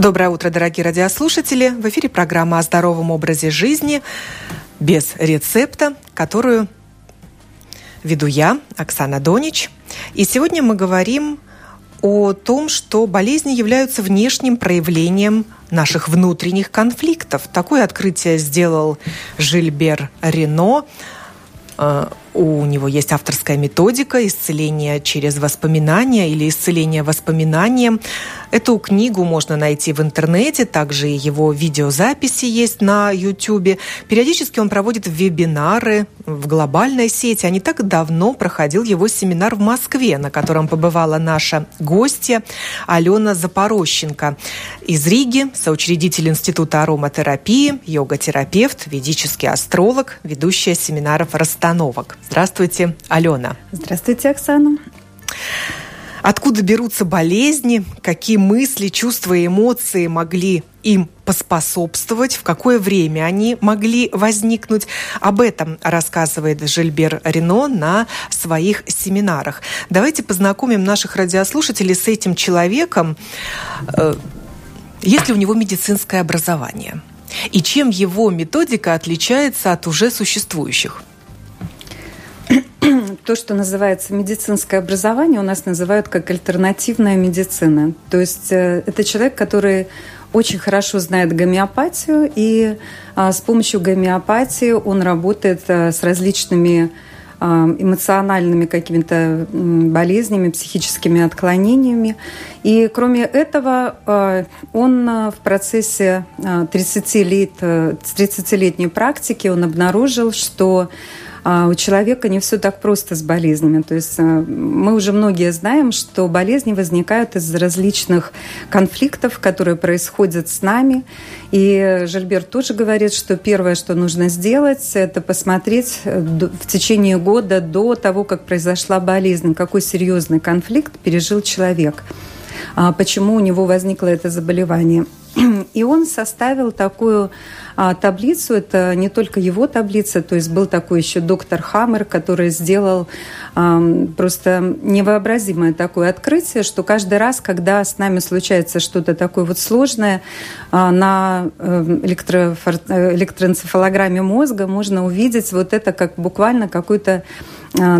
Доброе утро, дорогие радиослушатели. В эфире программа о здоровом образе жизни без рецепта, которую веду я, Оксана Донич. И сегодня мы говорим о том, что болезни являются внешним проявлением наших внутренних конфликтов. Такое открытие сделал Жильбер Рено э, у него есть авторская методика исцеления через воспоминания или исцеление воспоминанием. Эту книгу можно найти в интернете, также его видеозаписи есть на YouTube. Периодически он проводит вебинары в глобальной сети. А не так давно проходил его семинар в Москве, на котором побывала наша гостья Алена Запорощенко из Риги, соучредитель Института ароматерапии, йога-терапевт, ведический астролог, ведущая семинаров расстановок. Здравствуйте, Алена. Здравствуйте, Оксана. Откуда берутся болезни, какие мысли, чувства и эмоции могли им поспособствовать, в какое время они могли возникнуть. Об этом рассказывает Жильбер Рено на своих семинарах. Давайте познакомим наших радиослушателей с этим человеком. Э, есть ли у него медицинское образование? И чем его методика отличается от уже существующих? То, что называется медицинское образование, у нас называют как альтернативная медицина. То есть э, это человек, который очень хорошо знает гомеопатию, и а, с помощью гомеопатии он работает а, с различными а, эмоциональными какими-то болезнями, психическими отклонениями. И кроме этого, а, он в процессе 30 лет, 30-летней практики он обнаружил, что а у человека не все так просто с болезнями. То есть э, мы уже многие знаем, что болезни возникают из различных конфликтов, которые происходят с нами. И Жильберт тоже говорит, что первое, что нужно сделать, это посмотреть э, в течение года до того, как произошла болезнь, какой серьезный конфликт пережил человек а почему у него возникло это заболевание. И он составил такую а, таблицу, это не только его таблица, то есть был такой еще доктор Хаммер, который сделал а, просто невообразимое такое открытие, что каждый раз, когда с нами случается что-то такое вот сложное, а, на э, электро, электроэнцефалограмме мозга можно увидеть вот это как буквально какой-то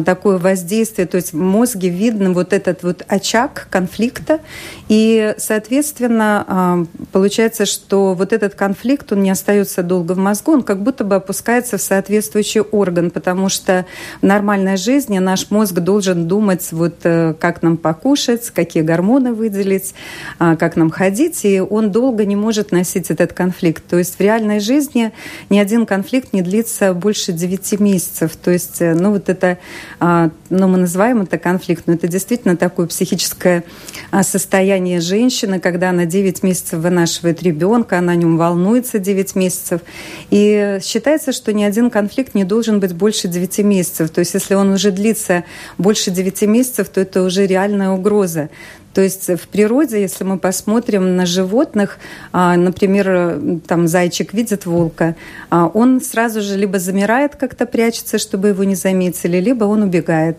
такое воздействие, то есть в мозге видно вот этот вот очаг конфликта, и, соответственно, а, получается, что вот этот конфликт, он не остается долго в мозгу, он как будто бы опускается в соответствующий орган, потому что в нормальной жизни наш мозг должен думать, вот э, как нам покушать, какие гормоны выделить, как нам ходить, и он долго не может носить этот конфликт. То есть в реальной жизни ни один конфликт не длится больше 9 месяцев. То есть, э, ну вот это ну, мы называем это конфликт, но это действительно такое психическое а, состояние женщины, когда она 9 месяцев вынашивает ребенка, она о нем волнуется 9 месяцев. И считается, что ни один конфликт не должен быть больше 9 месяцев. То есть если он уже длится больше 9 месяцев, то это уже реальная угроза. То есть в природе, если мы посмотрим на животных, а, например, там зайчик видит волка, а, он сразу же либо замирает как-то прячется, чтобы его не заметили, либо он убегает.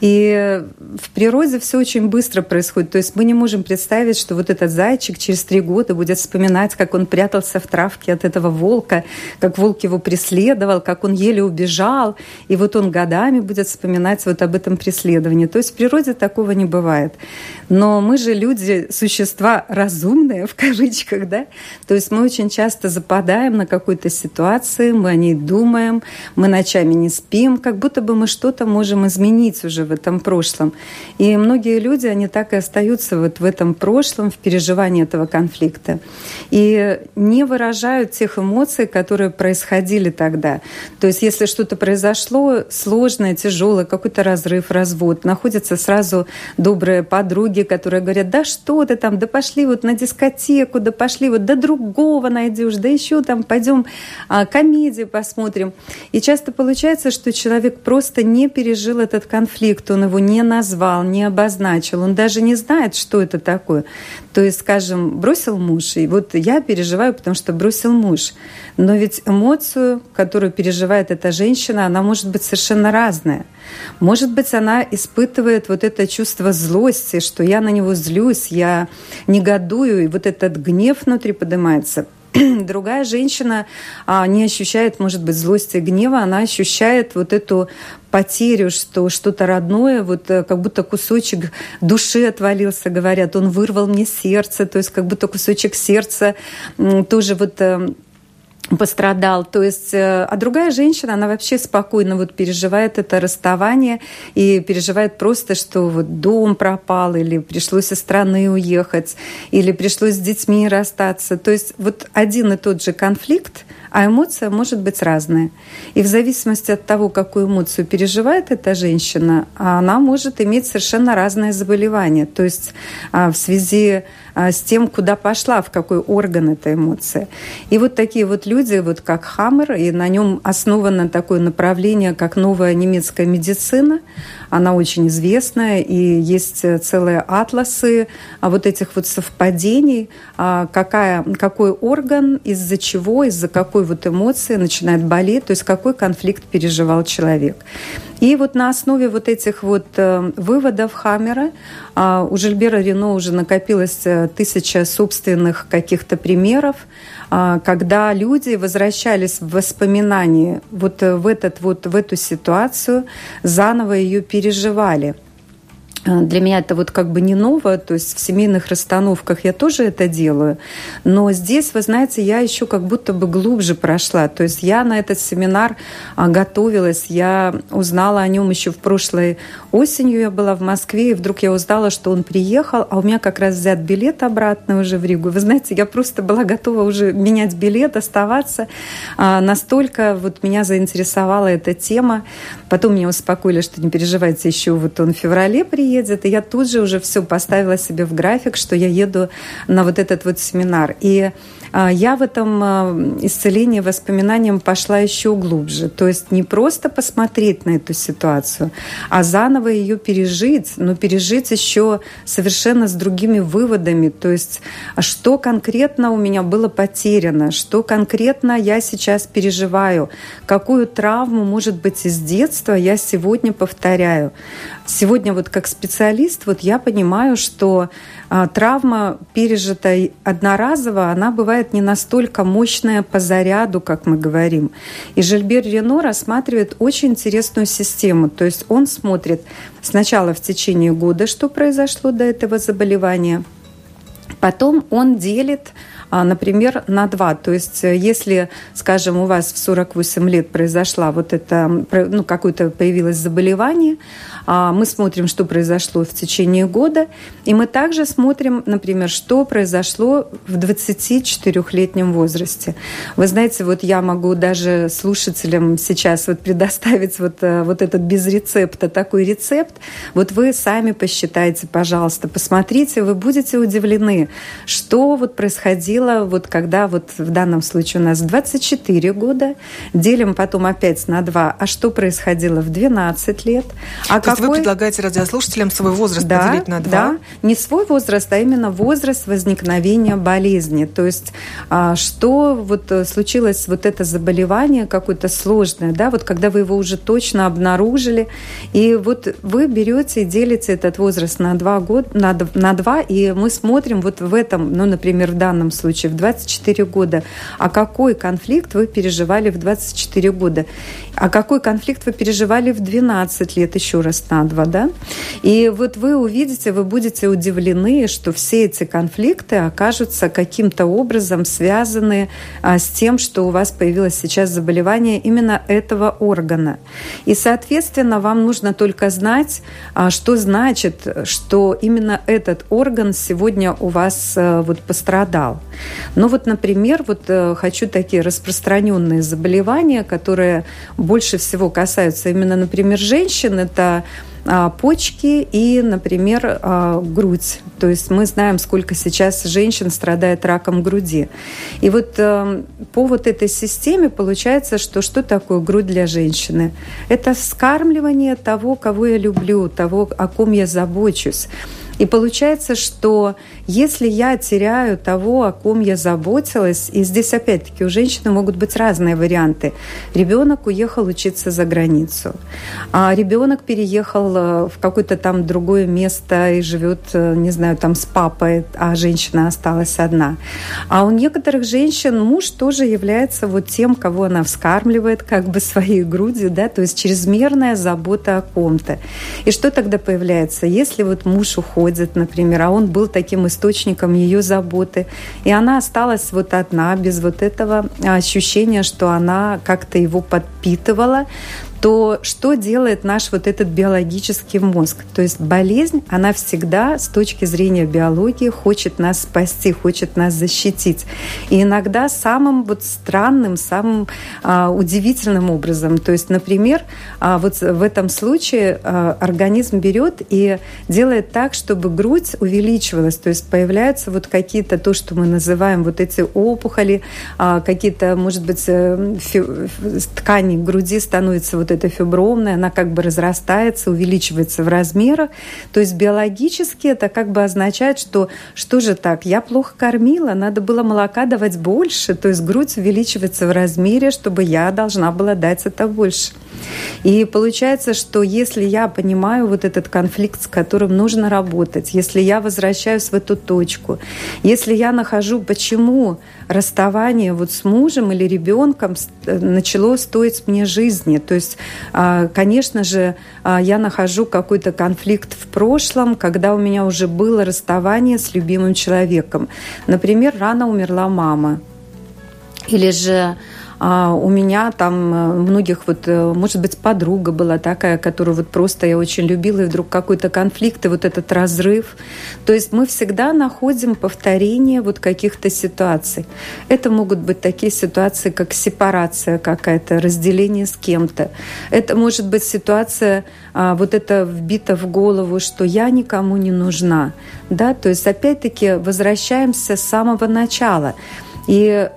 И в природе все очень быстро происходит. То есть мы не можем представить, что вот этот зайчик через три года будет вспоминать, как он прятался в травке от этого волка, как волк его преследовал, как он еле убежал. И вот он годами будет вспоминать вот об этом преследовании. То есть в природе такого не бывает. Но мы же люди, существа разумные, в кавычках, да? То есть мы очень часто западаем на какой-то ситуации, мы о ней думаем, мы ночами не спим, как будто бы мы что-то можем изменить уже в этом прошлом. И многие люди, они так и остаются вот в этом прошлом, в переживании этого конфликта. И не выражают тех эмоций, которые происходили тогда. То есть если что-то произошло сложное, тяжелое, какой-то разрыв, развод, находятся сразу добрые подруги, которые говорят, да что ты там, да пошли вот на дискотеку, да пошли вот до другого найдешь, да еще там пойдем а, комедию посмотрим. И часто получается, что человек просто не пережил этот конфликт, он его не назвал, не обозначил, он даже не знает, что это такое. То есть, скажем, бросил муж, и вот я переживаю, потому что бросил муж. Но ведь эмоцию, которую переживает эта женщина, она может быть совершенно разная – Может быть, она испытывает вот это чувство злости, что я на него злюсь, я негодую, и вот этот гнев внутри поднимается. Другая женщина а, не ощущает, может быть, злости и гнева, она ощущает вот эту потерю, что что-то родное, вот э, как будто кусочек души отвалился, говорят, он вырвал мне сердце, то есть как будто кусочек сердца тоже вот э, пострадал. То есть, э, а другая женщина, она вообще спокойно вот переживает это расставание и переживает просто, что вот дом пропал, или пришлось из страны уехать, или пришлось с детьми расстаться. То есть вот один и тот же конфликт, а эмоция может быть разная. И в зависимости от того, какую эмоцию переживает эта женщина, она может иметь совершенно разное заболевание. То есть а, в связи а, с тем, куда пошла, в какой орган эта эмоция. И вот такие вот люди, вот как Хаммер, и на нем основано такое направление, как новая немецкая медицина. Она очень известная, и есть целые атласы а вот этих вот совпадений, какая, какой орган, из-за чего, из-за какой какой вот эмоции начинает болеть, то есть какой конфликт переживал человек. И вот на основе вот этих вот э, выводов Хаммера а, у Жильбера Рено уже накопилось э, тысяча собственных каких-то примеров, а, когда люди возвращались в воспоминания вот э, в, этот, вот, в эту ситуацию, заново ее переживали – для меня это вот как бы не ново, то есть в семейных расстановках я тоже это делаю, но здесь, вы знаете, я еще как будто бы глубже прошла, то есть я на этот семинар а, готовилась, я узнала о нем еще в прошлой осенью, я была в Москве, и вдруг я узнала, что он приехал, а у меня как раз взят билет обратно уже в Ригу. Вы знаете, я просто была готова уже менять билет, оставаться, а, настолько вот меня заинтересовала эта тема. Потом меня успокоили, что не переживайте, еще вот он в феврале приедет, едет, и я тут же уже все поставила себе в график, что я еду на вот этот вот семинар. И я в этом а, исцелении воспоминаниям пошла еще глубже. То есть не просто посмотреть на эту ситуацию, а заново ее пережить, но пережить еще совершенно с другими выводами. То есть а что конкретно у меня было потеряно, что конкретно я сейчас переживаю, какую травму, может быть, из детства я сегодня повторяю. Сегодня вот как специалист вот я понимаю, что а, травма, пережитая одноразово, она бывает не настолько мощная по заряду, как мы говорим. И Жильбер Рено рассматривает очень интересную систему. То есть он смотрит сначала в течение года, что произошло до этого заболевания, потом он делит а, например, на два. То есть э, если, скажем, у вас в 48 лет произошла вот это, ну, какое-то появилось заболевание, а, мы смотрим, что произошло в течение года, и мы также смотрим, например, что произошло в 24-летнем возрасте. Вы знаете, вот я могу даже слушателям сейчас вот предоставить вот, э, вот этот без рецепта такой рецепт. Вот вы сами посчитайте, пожалуйста, посмотрите, вы будете удивлены, что вот происходило вот когда вот в данном случае у нас 24 года, делим потом опять на 2, а что происходило в 12 лет. А То какой... есть вы предлагаете радиослушателям свой возраст да, поделить на 2? Да, не свой возраст, а именно возраст возникновения болезни. То есть а, что вот э, случилось вот это заболевание какое-то сложное, да, вот когда вы его уже точно обнаружили, и вот вы берете и делите этот возраст на 2 года, на, на 2, и мы смотрим вот в этом, ну, например, в данном случае, в 24 года. А какой конфликт вы переживали в 24 года? А какой конфликт вы переживали в 12 лет, еще раз на два, да? И вот вы увидите, вы будете удивлены, что все эти конфликты окажутся каким-то образом связаны а, с тем, что у вас появилось сейчас заболевание именно этого органа. И, соответственно, вам нужно только знать, а, что значит, что именно этот орган сегодня у вас а, вот пострадал. Ну вот, например, вот э, хочу такие распространенные заболевания, которые больше всего касаются именно, например, женщин, это а, почки и, например, а, грудь. То есть мы знаем, сколько сейчас женщин страдает раком груди. И вот э, по вот этой системе получается, что что такое грудь для женщины? Это вскармливание того, кого я люблю, того, о ком я забочусь. И получается, что если я теряю того, о ком я заботилась, и здесь опять-таки у женщины могут быть разные варианты. Ребенок уехал учиться за границу, а ребенок переехал э, в какое-то там другое место и живет, э, не знаю, там с папой, а женщина осталась одна. А у некоторых женщин муж тоже является вот тем, кого она вскармливает как бы своей грудью, да, то есть чрезмерная забота о ком-то. И что тогда появляется? Если вот муж уходит, например, а он был таким источником ее заботы, и она осталась вот одна, без вот этого ощущения, что она как-то его подпитывала, то что делает наш вот этот биологический мозг? То есть болезнь, она всегда с точки зрения биологии хочет нас спасти, хочет нас защитить. И иногда самым вот странным, самым а, удивительным образом. То есть, например, а, вот в этом случае а, организм берет и делает так, чтобы грудь увеличивалась. То есть появляются вот какие-то, то, что мы называем вот эти опухоли, а, какие-то, может быть, э, ткани груди становятся вот вот эта фибромная, она как бы разрастается, увеличивается в размерах. То есть биологически это как бы означает, что что же так, я плохо кормила, надо было молока давать больше, то есть грудь увеличивается в размере, чтобы я должна была дать это больше. И получается, что если я понимаю вот этот конфликт, с которым нужно работать, если я возвращаюсь в эту точку, если я нахожу, почему расставание вот с мужем или ребенком э, начало стоить мне жизни, то есть, а, конечно же, а, я нахожу какой-то конфликт в прошлом, когда у меня уже было расставание с любимым человеком. Например, рано умерла мама. Или же а у меня там э, многих вот, э, может быть, подруга была такая, которую вот просто я очень любила, и вдруг какой-то конфликт, и вот этот разрыв. То есть мы всегда находим повторение вот каких-то ситуаций. Это могут быть такие ситуации, как сепарация какая-то, разделение с кем-то. Это может быть ситуация, а, вот это вбито в голову, что я никому не нужна. Да? То есть опять-таки возвращаемся с самого начала. И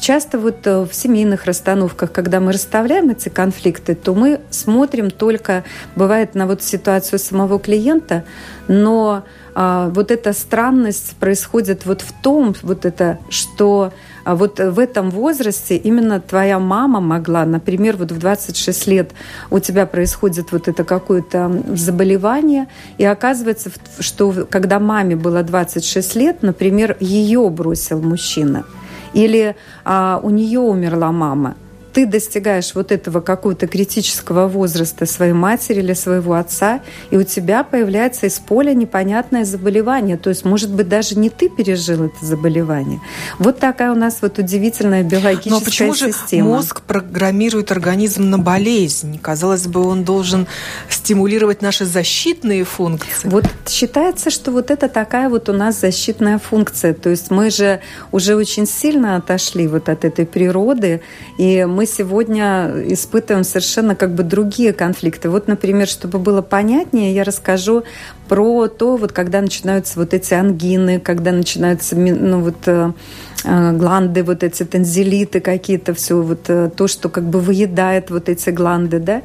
Часто вот э, в семейных расстановках, когда мы расставляем эти конфликты, то мы смотрим только, бывает, на вот ситуацию самого клиента, но а, вот эта странность происходит вот в том, вот это, что а вот в этом возрасте именно твоя мама могла, например, вот в 26 лет у тебя происходит вот это какое-то заболевание, и оказывается, что когда маме было 26 лет, например, ее бросил мужчина – или а, у нее умерла мама – ты достигаешь вот этого какого-то критического возраста своей матери или своего отца, и у тебя появляется из поля непонятное заболевание. То есть, может быть, даже не ты пережил это заболевание. Вот такая у нас вот удивительная биологическая Но почему система. же мозг программирует организм на болезнь? Казалось бы, он должен стимулировать наши защитные функции. Вот считается, что вот это такая вот у нас защитная функция. То есть мы же уже очень сильно отошли вот от этой природы, и мы сегодня испытываем совершенно как бы другие конфликты. Вот, например, чтобы было понятнее, я расскажу про то, вот когда начинаются вот эти ангины, когда начинаются ну, вот, э, гланды, вот эти танзелиты какие-то, все вот э, то, что как бы выедает вот эти гланды, да,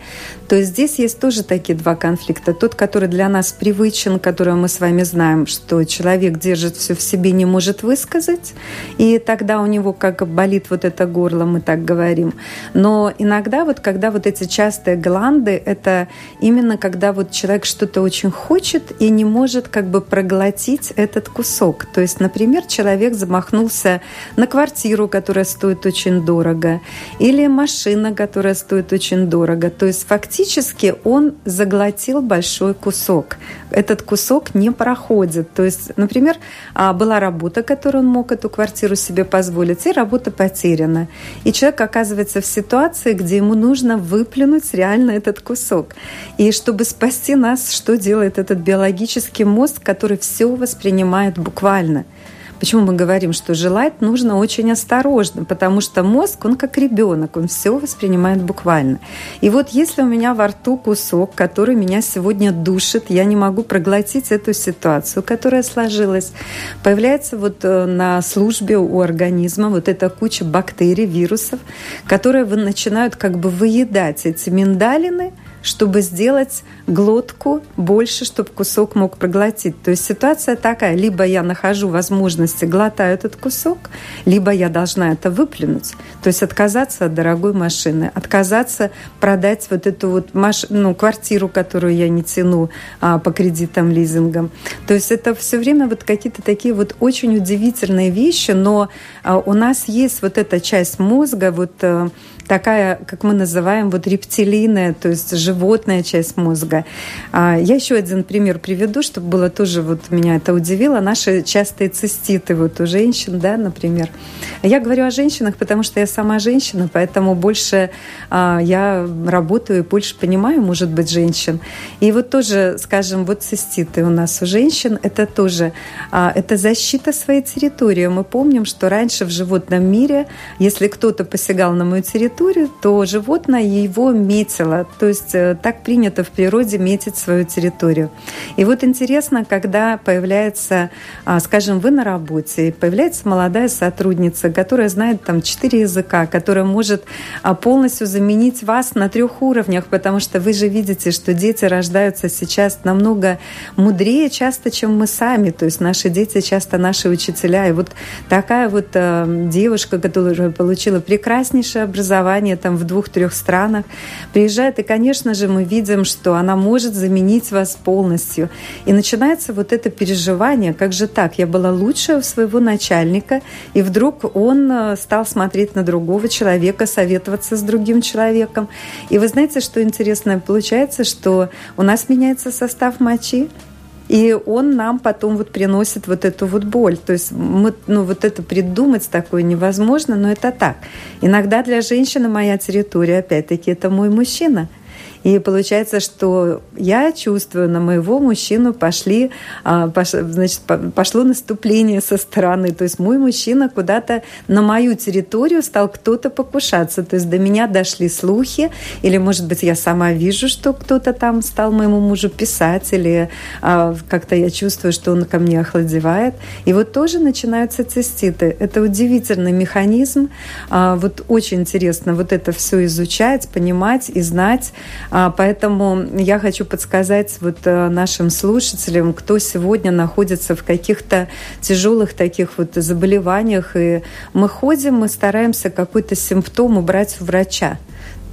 то здесь есть тоже такие два конфликта. Тот, который для нас привычен, который мы с вами знаем, что человек держит все в себе, не может высказать, и тогда у него как болит вот это горло, мы так говорим. Но иногда вот когда вот эти частые гланды, это именно когда вот человек что-то очень хочет, и не может как бы проглотить этот кусок. То есть, например, человек замахнулся на квартиру, которая стоит очень дорого, или машина, которая стоит очень дорого. То есть фактически он заглотил большой кусок. Этот кусок не проходит. То есть, например, а, была работа, которую он мог эту квартиру себе позволить, и работа потеряна. И человек оказывается в ситуации, где ему нужно выплюнуть реально этот кусок. И чтобы спасти нас, что делает этот биологический биологический мозг, который все воспринимает буквально. Почему мы говорим, что желать нужно очень осторожно, потому что мозг, он как ребенок, он все воспринимает буквально. И вот если у меня во рту кусок, который меня сегодня душит, я не могу проглотить эту ситуацию, которая сложилась, появляется вот э, на службе у организма вот эта куча бактерий, вирусов, которые начинают как бы выедать эти миндалины – чтобы сделать глотку больше, чтобы кусок мог проглотить. То есть ситуация такая, либо я нахожу возможности, глотаю этот кусок, либо я должна это выплюнуть. То есть отказаться от дорогой машины, отказаться продать вот эту вот маш... ну, квартиру, которую я не тяну а, по кредитам, лизингам. То есть это все время вот какие-то такие вот очень удивительные вещи, но а, у нас есть вот эта часть мозга, вот а, такая, как мы называем, вот рептилийная, то есть животная часть мозга. А, я еще один пример приведу, чтобы было тоже, вот меня это удивило, наши частые циститы вот у женщин, да, например. Я говорю о женщинах, потому что я сама женщина, поэтому больше а, я работаю и больше понимаю, может быть, женщин. И вот тоже, скажем, вот циститы у нас у женщин, это тоже, а, это защита своей территории. Мы помним, что раньше в животном мире, если кто-то посягал на мою территорию, территорию, то животное его метило. То есть э, так принято в природе метить свою территорию. И вот интересно, когда появляется, а, скажем, вы на работе, появляется молодая сотрудница, которая знает там четыре языка, которая может а, полностью заменить вас на трех уровнях, потому что вы же видите, что дети рождаются сейчас намного мудрее часто, чем мы сами. То есть наши дети часто наши учителя. И вот такая вот э, девушка, которая получила прекраснейшее образование, образование там в двух-трех странах, приезжает, и, конечно же, мы видим, что она может заменить вас полностью. И начинается вот это переживание, как же так, я была лучше своего начальника, и вдруг он э, стал смотреть на другого человека, советоваться с другим человеком. И вы знаете, что интересно получается, что у нас меняется состав мочи, и он нам потом вот приносит вот эту вот боль. То есть мы, ну, вот это придумать такое невозможно, но это так. Иногда для женщины моя территория, опять-таки, это мой мужчина – и получается, что я чувствую, на моего мужчину пошли, а, значит, пошло наступление со стороны. То есть мой мужчина куда-то на мою территорию стал кто-то покушаться. То есть до меня дошли слухи, или, может быть, я сама вижу, что кто-то там стал моему мужу писать, или а, как-то я чувствую, что он ко мне охладевает. И вот тоже начинаются циститы. Это удивительный механизм. А, вот очень интересно вот это все изучать, понимать и знать, поэтому я хочу подсказать вот э, нашим слушателям, кто сегодня находится в каких-то тяжелых таких вот заболеваниях, и мы ходим, мы стараемся какой-то симптом убрать у врача.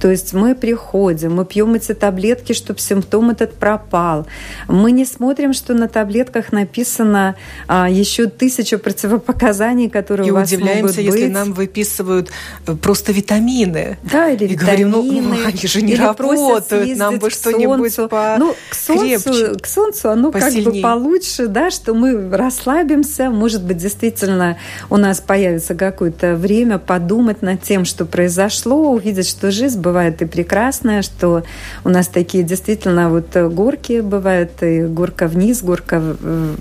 То есть мы приходим, мы пьем эти таблетки, чтобы симптом этот пропал. Мы не смотрим, что на таблетках написано а, еще тысяча противопоказаний, которые и у вас удивляемся, могут если быть. нам выписывают э, просто витамины. Да, или и витамины. Говорим, ну, они же не работают, нам бы что-нибудь по Ну, к солнцу, к солнцу оно посильнее. как бы получше, да, что мы расслабимся, может быть, действительно у нас появится какое-то время подумать над тем, что произошло, увидеть, что жизнь бывает и прекрасное, что у нас такие действительно вот горки бывают, и горка вниз, горка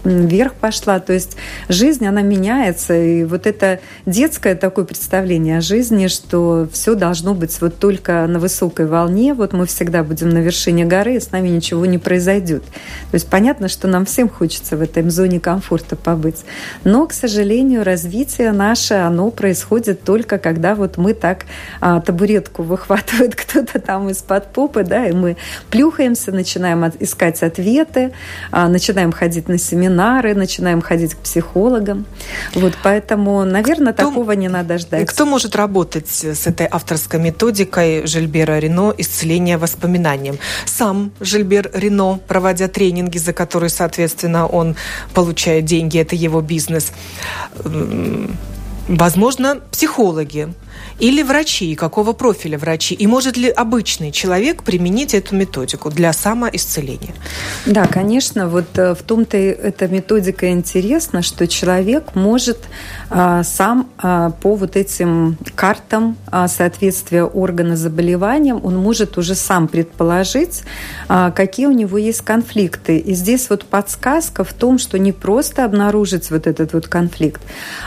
вверх пошла. То есть жизнь, она меняется. И вот это детское такое представление о жизни, что все должно быть вот только на высокой волне, вот мы всегда будем на вершине горы, и с нами ничего не произойдет. То есть понятно, что нам всем хочется в этой зоне комфорта побыть. Но, к сожалению, развитие наше, оно происходит только когда вот мы так а, табуретку выхватываем вытаскивает кто-то там из-под попы, да, и мы плюхаемся, начинаем искать ответы, а, начинаем ходить на семинары, начинаем ходить к психологам. Вот поэтому, наверное, кто, такого не надо ждать. Кто может работать с этой авторской методикой Жильбера Рено «Исцеление воспоминанием»? Сам Жильбер Рено, проводя тренинги, за которые, соответственно, он получает деньги, это его бизнес. Возможно, психологи или врачи, какого профиля врачи? И может ли обычный человек применить эту методику для самоисцеления? Да, конечно. Вот э, в том-то эта методика интересна, что человек может а, сам а, по вот этим картам а, соответствия органа заболеваниям, он может уже сам предположить, а, какие у него есть конфликты. И здесь вот подсказка в том, что не просто обнаружить вот этот вот конфликт,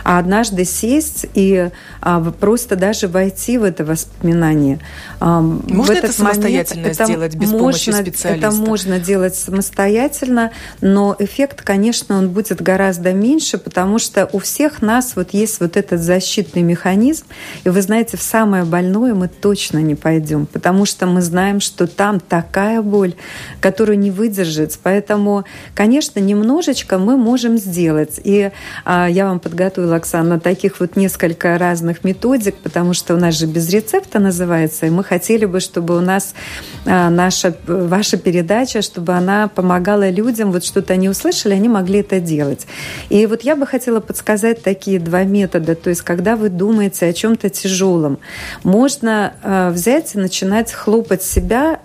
а однажды сесть и а, просто даже войти в это воспоминание. Можно в этот это самостоятельно момент, сделать без можно, помощи специалиста? Это можно делать самостоятельно, но эффект, конечно, он будет гораздо меньше, потому что у всех нас вот есть вот этот защитный механизм, и вы знаете, в самое больное мы точно не пойдем, потому что мы знаем, что там такая боль, которую не выдержит. Поэтому, конечно, немножечко мы можем сделать. И а, я вам подготовила, Оксана, таких вот несколько разных методик, потому что у нас же без рецепта называется, и мы хотели бы, чтобы у нас а, наша, ваша передача, чтобы она помогала людям, вот что-то они услышали, они могли это делать. И вот я бы хотела подсказать такие два метода. То есть, когда вы думаете о чем-то тяжелом, можно а, взять и начинать хлопать себя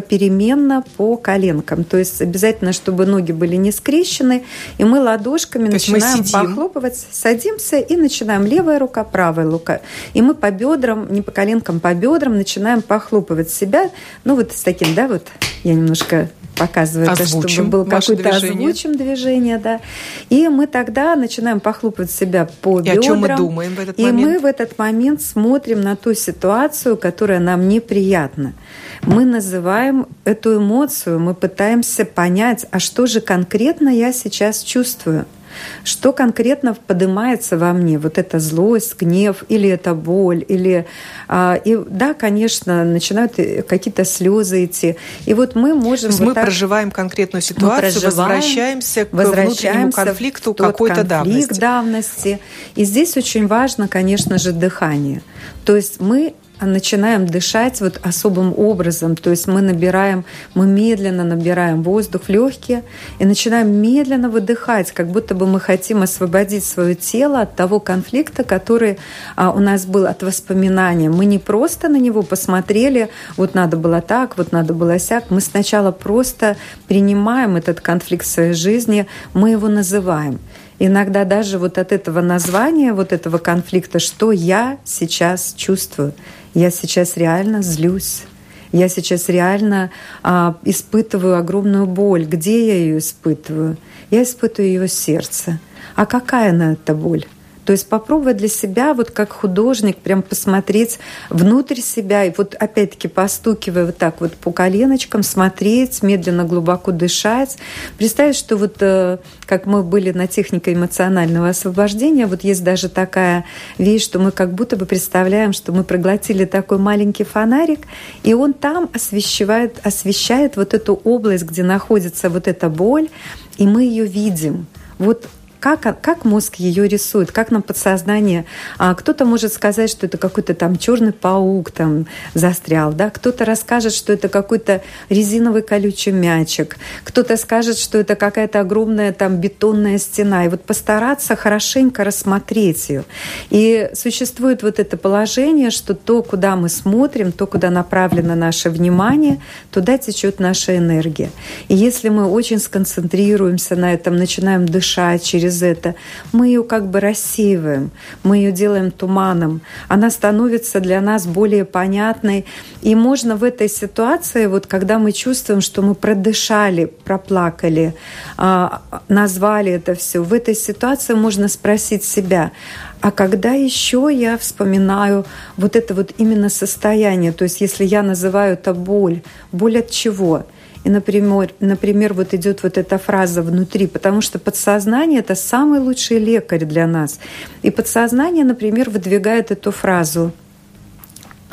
попеременно по коленкам. То есть обязательно, чтобы ноги были не скрещены, и мы ладошками То начинаем похлопывать, садимся и начинаем левая рука, правая рука. И мы по бедрам, не по коленкам, по бедрам начинаем похлопывать себя. Ну вот с таким, да, вот я немножко показываю, озвучим чтобы был какое-то озвучим движение, да. И мы тогда начинаем похлопывать себя по и бедрам. о чем мы думаем в этот и момент? И мы в этот момент смотрим на ту ситуацию, которая нам неприятна. Мы называем эту эмоцию, мы пытаемся понять, а что же конкретно я сейчас чувствую – что конкретно поднимается во мне? Вот эта злость, гнев, или это боль, или... А, и да, конечно, начинают какие-то слезы идти. И вот мы можем... вот мы так, проживаем конкретную ситуацию, возвращаемся к внутреннему конфликту какой-то давности. давности. И здесь очень важно, конечно же, дыхание. То есть мы начинаем дышать вот особым образом. То есть мы набираем, мы медленно набираем воздух в легкие и начинаем медленно выдыхать, как будто бы мы хотим освободить свое тело от того конфликта, который а, у нас был от воспоминания. Мы не просто на него посмотрели, вот надо было так, вот надо было сяк. Мы сначала просто принимаем этот конфликт в своей жизни, мы его называем. Иногда даже вот от этого названия, вот этого конфликта, что я сейчас чувствую. Я сейчас реально злюсь. Я сейчас реально а, испытываю огромную боль. Где я ее испытываю? Я испытываю ее сердце. А какая она эта боль? То есть попробовать для себя, вот как художник, прям посмотреть внутрь себя и вот опять-таки постукивая вот так вот по коленочкам, смотреть, медленно, глубоко дышать. Представить, что вот э, как мы были на технике эмоционального освобождения, вот есть даже такая вещь, что мы как будто бы представляем, что мы проглотили такой маленький фонарик, и он там освещает, освещает вот эту область, где находится вот эта боль, и мы ее видим. Вот как, как мозг ее рисует, как нам подсознание. А кто-то может сказать, что это какой-то там черный паук там застрял, да, кто-то расскажет, что это какой-то резиновый колючий мячик, кто-то скажет, что это какая-то огромная там бетонная стена. И вот постараться хорошенько рассмотреть ее. И существует вот это положение, что то, куда мы смотрим, то, куда направлено наше внимание, туда течет наша энергия. И если мы очень сконцентрируемся на этом, начинаем дышать через это, мы ее как бы рассеиваем, мы ее делаем туманом, она становится для нас более понятной. И можно в этой ситуации, вот когда мы чувствуем, что мы продышали, проплакали, а, назвали это все, в этой ситуации можно спросить себя, а когда еще я вспоминаю вот это вот именно состояние, то есть если я называю это боль, боль от чего? И, например, например, вот идет вот эта фраза внутри, потому что подсознание – это самый лучший лекарь для нас. И подсознание, например, выдвигает эту фразу,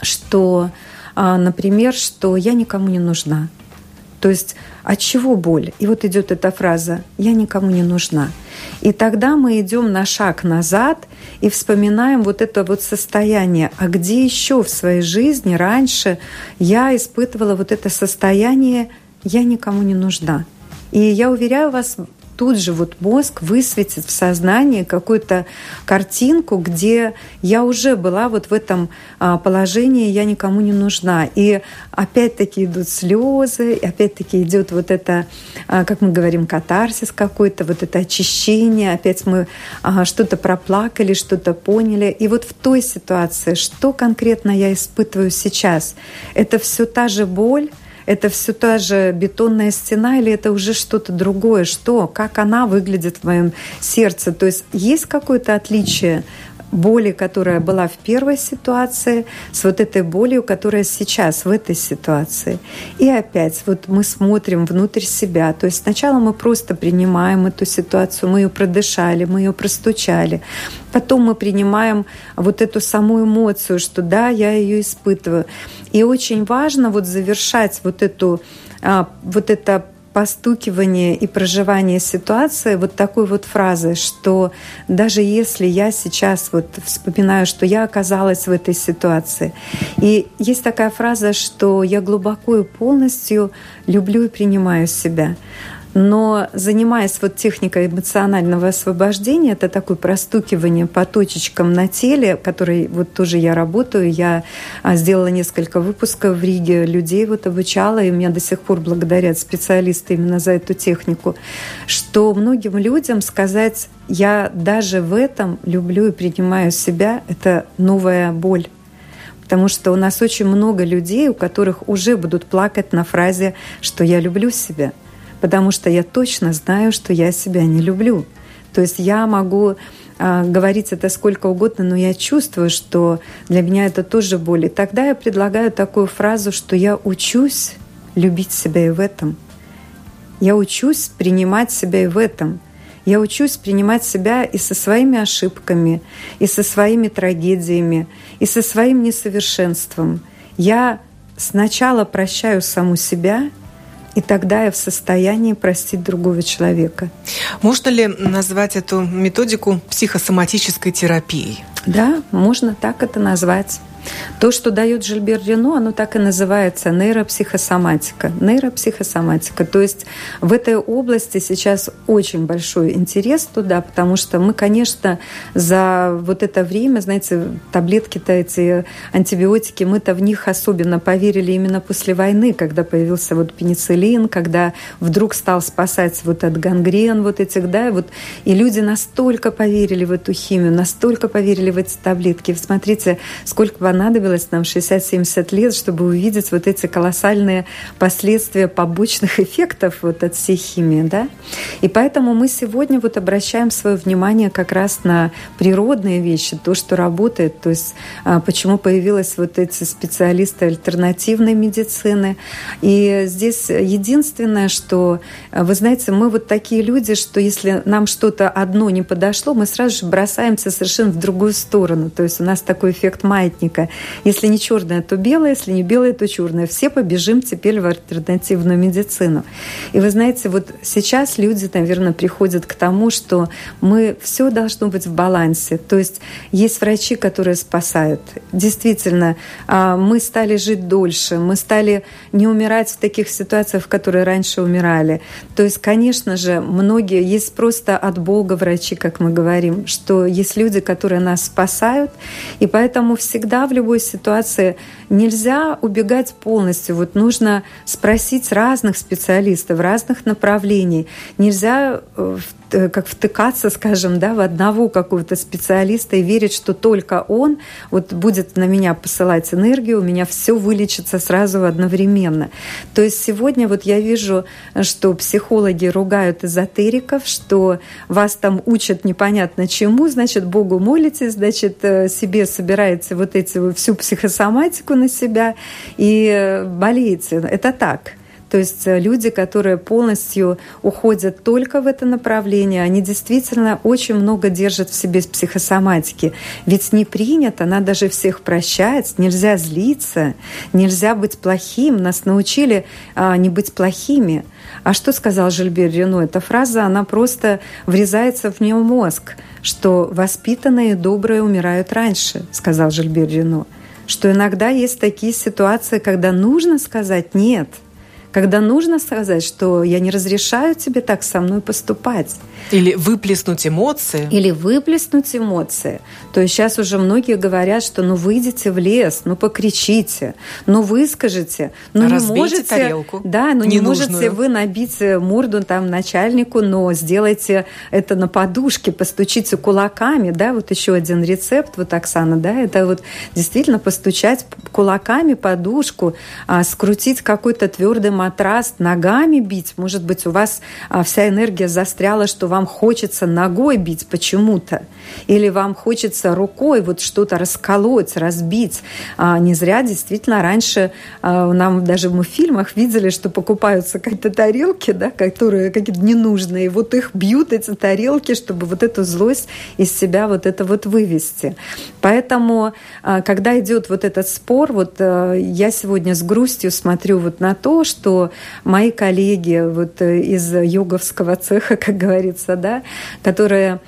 что, а, например, что я никому не нужна. То есть от чего боль? И вот идет эта фраза «я никому не нужна». И тогда мы идем на шаг назад и вспоминаем вот это вот состояние. А где еще в своей жизни раньше я испытывала вот это состояние я никому не нужна. И я уверяю вас, тут же вот мозг высветит в сознании какую-то картинку, где я уже была вот в этом а, положении, я никому не нужна. И опять-таки идут слезы, и опять-таки идет вот это, а, как мы говорим, катарсис какой-то, вот это очищение, опять мы а, что-то проплакали, что-то поняли. И вот в той ситуации, что конкретно я испытываю сейчас, это все та же боль, это все та же бетонная стена или это уже что-то другое? Что? Как она выглядит в моем сердце? То есть есть какое-то отличие боли, которая была в первой ситуации, с вот этой болью, которая сейчас в этой ситуации. И опять вот мы смотрим внутрь себя. То есть сначала мы просто принимаем эту ситуацию, мы ее продышали, мы ее простучали. Потом мы принимаем вот эту саму эмоцию, что да, я ее испытываю. И очень важно вот завершать вот эту а, вот это постукивание и проживание ситуации вот такой вот фразы, что даже если я сейчас вот вспоминаю, что я оказалась в этой ситуации, и есть такая фраза, что я глубоко и полностью люблю и принимаю себя. Но занимаясь вот техникой эмоционального освобождения, это такое простукивание по точечкам на теле, которой вот тоже я работаю. Я а, сделала несколько выпусков в Риге, людей вот обучала, и меня до сих пор благодарят специалисты именно за эту технику, что многим людям сказать «я даже в этом люблю и принимаю себя» — это новая боль потому что у нас очень много людей, у которых уже будут плакать на фразе, что я люблю себя – потому что я точно знаю, что я себя не люблю. То есть я могу а, говорить это сколько угодно, но я чувствую, что для меня это тоже боль. И тогда я предлагаю такую фразу, что я учусь любить себя и в этом. Я учусь принимать себя и в этом. Я учусь принимать себя и со своими ошибками, и со своими трагедиями, и со своим несовершенством. Я сначала прощаю саму себя — и тогда я в состоянии простить другого человека. Можно ли назвать эту методику психосоматической терапией? Да, можно так это назвать. То, что дает Жильбер Рено, оно так и называется нейропсихосоматика. Нейропсихосоматика. То есть в этой области сейчас очень большой интерес туда, потому что мы, конечно, за вот это время, знаете, таблетки-то эти, антибиотики, мы-то в них особенно поверили именно после войны, когда появился вот пенициллин, когда вдруг стал спасать вот от гангрен вот этих, да, вот, и люди настолько поверили в эту химию, настолько поверили в эти таблетки. Смотрите, сколько понадобилось нам 60-70 лет, чтобы увидеть вот эти колоссальные последствия побочных эффектов вот от всей химии. Да? И поэтому мы сегодня вот обращаем свое внимание как раз на природные вещи, то, что работает, то есть а, почему появились вот эти специалисты альтернативной медицины. И здесь единственное, что, а, вы знаете, мы вот такие люди, что если нам что-то одно не подошло, мы сразу же бросаемся совершенно в другую сторону. То есть у нас такой эффект маятника. Если не черное, то белое, если не белое, то черное. Все побежим теперь в альтернативную медицину. И вы знаете, вот сейчас люди, наверное, приходят к тому, что мы все должно быть в балансе. То есть есть врачи, которые спасают. Действительно, а, мы стали жить дольше, мы стали не умирать в таких ситуациях, в которые раньше умирали. То есть, конечно же, многие, есть просто от Бога врачи, как мы говорим, что есть люди, которые нас спасают, и поэтому всегда в любой ситуации нельзя убегать полностью. Вот нужно спросить разных специалистов, разных направлений. Нельзя э, Э, как втыкаться, скажем, да, в одного какого-то специалиста и верить, что только он вот будет на меня посылать энергию, у меня все вылечится сразу одновременно. То есть сегодня вот я вижу, что психологи ругают эзотериков, что вас там учат непонятно чему, значит, Богу молитесь, значит, э, себе собираете вот эти всю психосоматику на себя и э, болеете. Это так. То есть э, люди, которые полностью уходят только в это направление, они действительно очень много держат в себе психосоматики. Ведь не принято, надо же всех прощать, нельзя злиться, нельзя быть плохим. Нас научили а, не быть плохими. А что сказал Жильбер Рено? Эта фраза, она просто врезается в нее мозг, что воспитанные и добрые умирают раньше, сказал Жильбер Рено. Что иногда есть такие ситуации, когда нужно сказать «нет», когда нужно сказать, что я не разрешаю тебе так со мной поступать. Или выплеснуть эмоции. Или выплеснуть эмоции. То есть сейчас уже многие говорят, что ну выйдите в лес, ну покричите, ну выскажите, ну Разбейте не можете, тарелку. Да, ну не можете вы набить морду там начальнику, но сделайте это на подушке, постучите кулаками, да, вот еще один рецепт, вот Оксана, да, это вот действительно постучать кулаками подушку, а, скрутить какой-то твердый матрас ногами бить. Может быть, у вас а, вся энергия застряла, что вам хочется ногой бить почему-то. Или вам хочется рукой вот что-то расколоть, разбить. А, не зря действительно раньше а, нам даже мы в фильмах видели, что покупаются какие-то тарелки, да, которые какие-то ненужные. Вот их бьют, эти тарелки, чтобы вот эту злость из себя вот это вот вывести. Поэтому, когда идет вот этот спор, вот я сегодня с грустью смотрю вот на то, что мои коллеги вот э, из йоговского цеха, как говорится, да, которые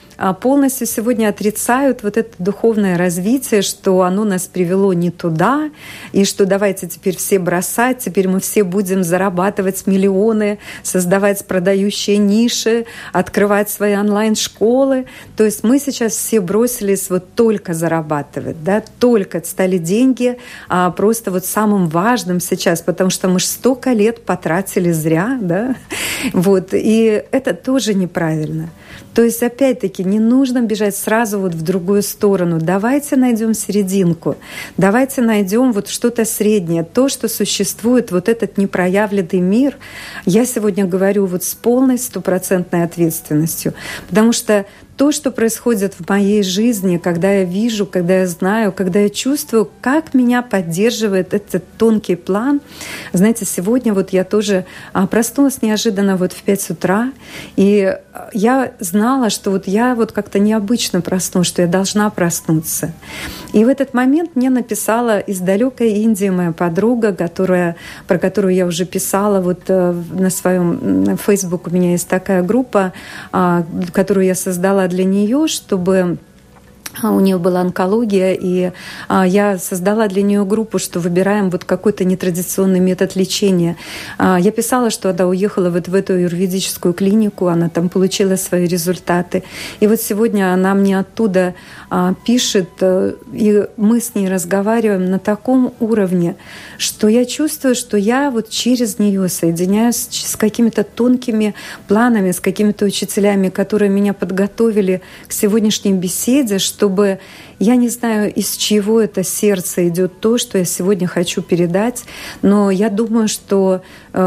полностью сегодня отрицают вот это духовное развитие, что оно нас привело не туда, и что давайте теперь все бросать, теперь мы все будем зарабатывать миллионы, создавать продающие ниши, открывать свои онлайн-школы. То есть мы сейчас все бросились вот только зарабатывать, да, только стали деньги а просто вот самым важным сейчас, потому что мы же столько лет потратили зря, да, вот, и это тоже неправильно. То есть, опять-таки, не нужно бежать сразу вот в другую сторону. Давайте найдем серединку. Давайте найдем вот что-то среднее. То, что существует, вот этот непроявленный мир, я сегодня говорю вот с полной стопроцентной ответственностью. Потому что то, что происходит в моей жизни, когда я вижу, когда я знаю, когда я чувствую, как меня поддерживает этот тонкий план. Знаете, сегодня вот я тоже а, проснулась неожиданно вот в 5 утра, и я знала, что вот я вот как-то необычно проснулась, что я должна проснуться. И в этот момент мне написала из далекой Индии моя подруга, которая, про которую я уже писала вот э, на своем Facebook у меня есть такая группа, а, которую я создала для нее, чтобы у нее была онкология, и а, я создала для нее группу, что выбираем вот какой-то нетрадиционный метод лечения. А, я писала, что она уехала вот в эту юридическую клинику, она там получила свои результаты. И вот сегодня она мне оттуда пишет, э, и мы с ней разговариваем на таком уровне, что я чувствую, что я вот через нее соединяюсь с какими-то тонкими планами, с какими-то учителями, которые меня подготовили к сегодняшней беседе, чтобы я не знаю, из чего это сердце идет то, что я сегодня хочу передать, но я думаю, что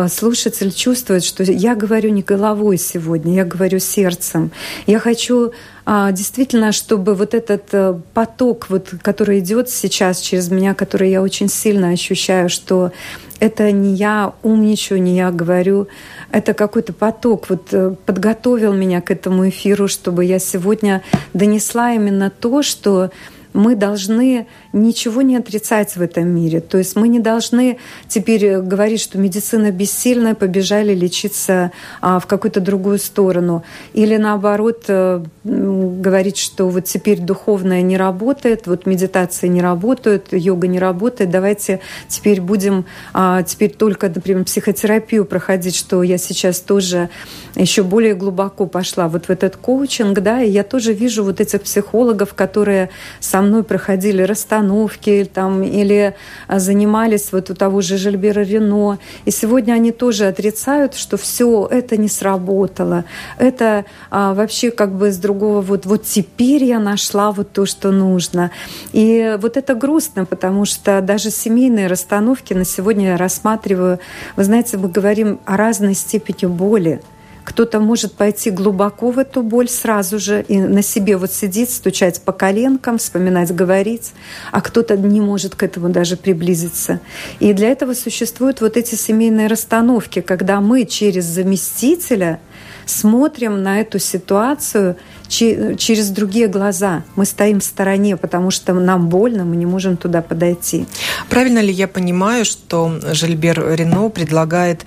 слушатель чувствует, что я говорю не головой сегодня, я говорю сердцем. Я хочу а, действительно, чтобы вот этот э, поток, вот, который идет сейчас через меня, который я очень сильно ощущаю, что это не я умничаю, не я говорю, это какой-то поток вот э, подготовил меня к этому эфиру, чтобы я сегодня донесла именно то, что мы должны ничего не отрицать в этом мире. То есть мы не должны теперь говорить, что медицина бессильная, побежали лечиться а, в какую-то другую сторону. Или наоборот э, говорить, что вот теперь духовное не работает, вот медитация не работает, йога не работает, давайте теперь будем а, теперь только, например, психотерапию проходить, что я сейчас тоже еще более глубоко пошла вот в этот коучинг, да, и я тоже вижу вот этих психологов, которые со мной проходили расстановки, постановки там, или а, занимались вот у того же Жильбера Рено. И сегодня они тоже отрицают, что все это не сработало. Это а, вообще как бы с другого вот, вот теперь я нашла вот то, что нужно. И вот это грустно, потому что даже семейные расстановки на сегодня я рассматриваю, вы знаете, мы говорим о разной степени боли. Кто-то может пойти глубоко в эту боль сразу же и на себе вот сидеть, стучать по коленкам, вспоминать, говорить, а кто-то не может к этому даже приблизиться. И для этого существуют вот эти семейные расстановки, когда мы через заместителя смотрим на эту ситуацию через другие глаза. Мы стоим в стороне, потому что нам больно, мы не можем туда подойти. Правильно ли я понимаю, что Жильбер Рено предлагает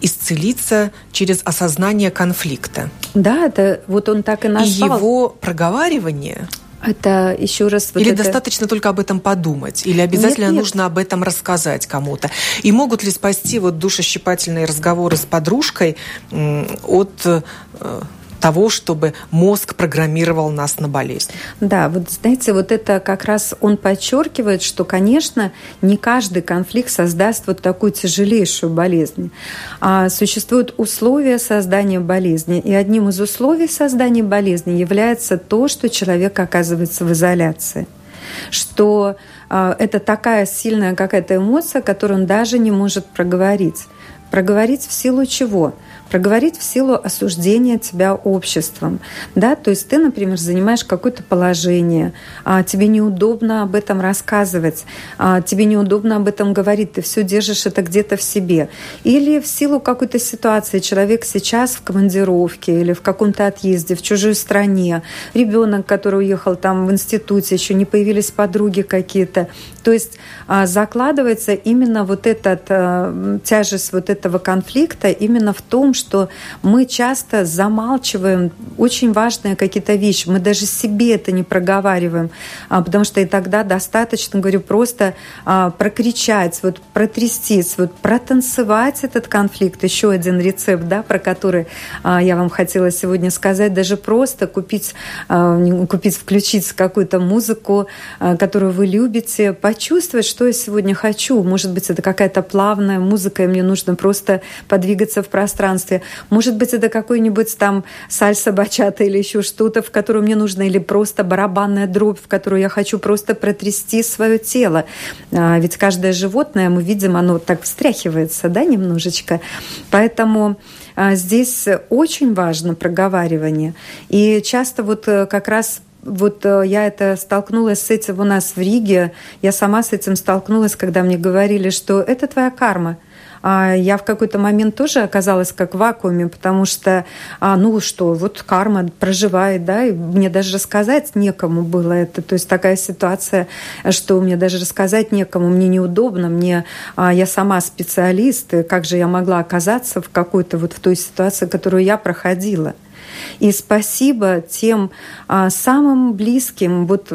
исцелиться через осознание конфликта? Да, это вот он так и назвал. И его проговаривание это еще раз... Вот или это... достаточно только об этом подумать? Или обязательно нет, нет. нужно об этом рассказать кому-то? И могут ли спасти вот душещипательные разговоры с подружкой от э, того, чтобы мозг программировал нас на болезнь. Да, вот знаете, вот это как раз он подчеркивает, что, конечно, не каждый конфликт создаст вот такую тяжелейшую болезнь. А существуют условия создания болезни, и одним из условий создания болезни является то, что человек оказывается в изоляции что э, это такая сильная какая-то эмоция, которую он даже не может проговорить Проговорить в силу чего? Проговорить в силу осуждения тебя обществом. Да? То есть ты, например, занимаешь какое-то положение, а тебе неудобно об этом рассказывать, а тебе неудобно об этом говорить, ты все держишь это где-то в себе. Или в силу какой-то ситуации человек сейчас в командировке или в каком-то отъезде в чужой стране, ребенок, который уехал там в институте, еще не появились подруги какие-то. То есть а, закладывается именно вот эта тяжесть вот этого конфликта именно в том, что мы часто замалчиваем очень важные какие-то вещи. Мы даже себе это не проговариваем, а, потому что и тогда достаточно, говорю, просто а, прокричать, вот протрястись, вот протанцевать этот конфликт. Еще один рецепт, да, про который а, я вам хотела сегодня сказать. Даже просто купить, купить включить какую-то музыку, которую вы любите, почувствовать, что я сегодня хочу. Может быть, это какая-то плавная музыка, и мне нужно просто подвигаться в пространстве удовольствие. Может быть, это какой-нибудь там сальса бачата или еще что-то, в которую мне нужно, или просто барабанная дробь, в которую я хочу просто протрясти свое тело. А, ведь каждое животное, мы видим, оно так встряхивается, да, немножечко. Поэтому а, здесь очень важно проговаривание. И часто вот э, как раз вот э, я это столкнулась с этим у нас в Риге. Я сама с этим столкнулась, когда мне говорили, что это твоя карма – я в какой-то момент тоже оказалась как в вакууме, потому что, а, ну что, вот карма проживает, да, и мне даже рассказать некому было это. То есть такая ситуация, что мне даже рассказать некому, мне неудобно, мне, а, я сама специалист, и как же я могла оказаться в какой-то вот в той ситуации, которую я проходила. И спасибо тем а, самым близким, вот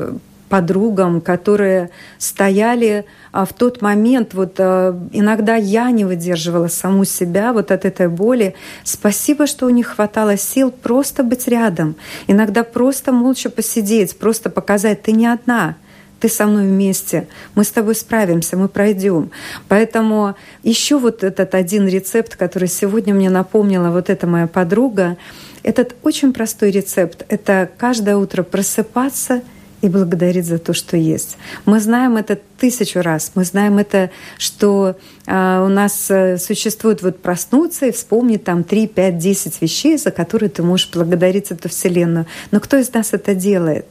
подругам, которые стояли а, в тот момент, вот а, иногда я не выдерживала саму себя вот от этой боли. Спасибо, что у них хватало сил просто быть рядом, иногда просто молча посидеть, просто показать, ты не одна, ты со мной вместе, мы с тобой справимся, мы пройдем. Поэтому еще вот этот один рецепт, который сегодня мне напомнила вот эта моя подруга, этот очень простой рецепт. Это каждое утро просыпаться – и благодарить за то, что есть. Мы знаем это тысячу раз. Мы знаем это, что э, у нас э, существует вот проснуться и вспомнить там 3, 5, 10 вещей, за которые ты можешь благодарить эту Вселенную. Но кто из нас это делает?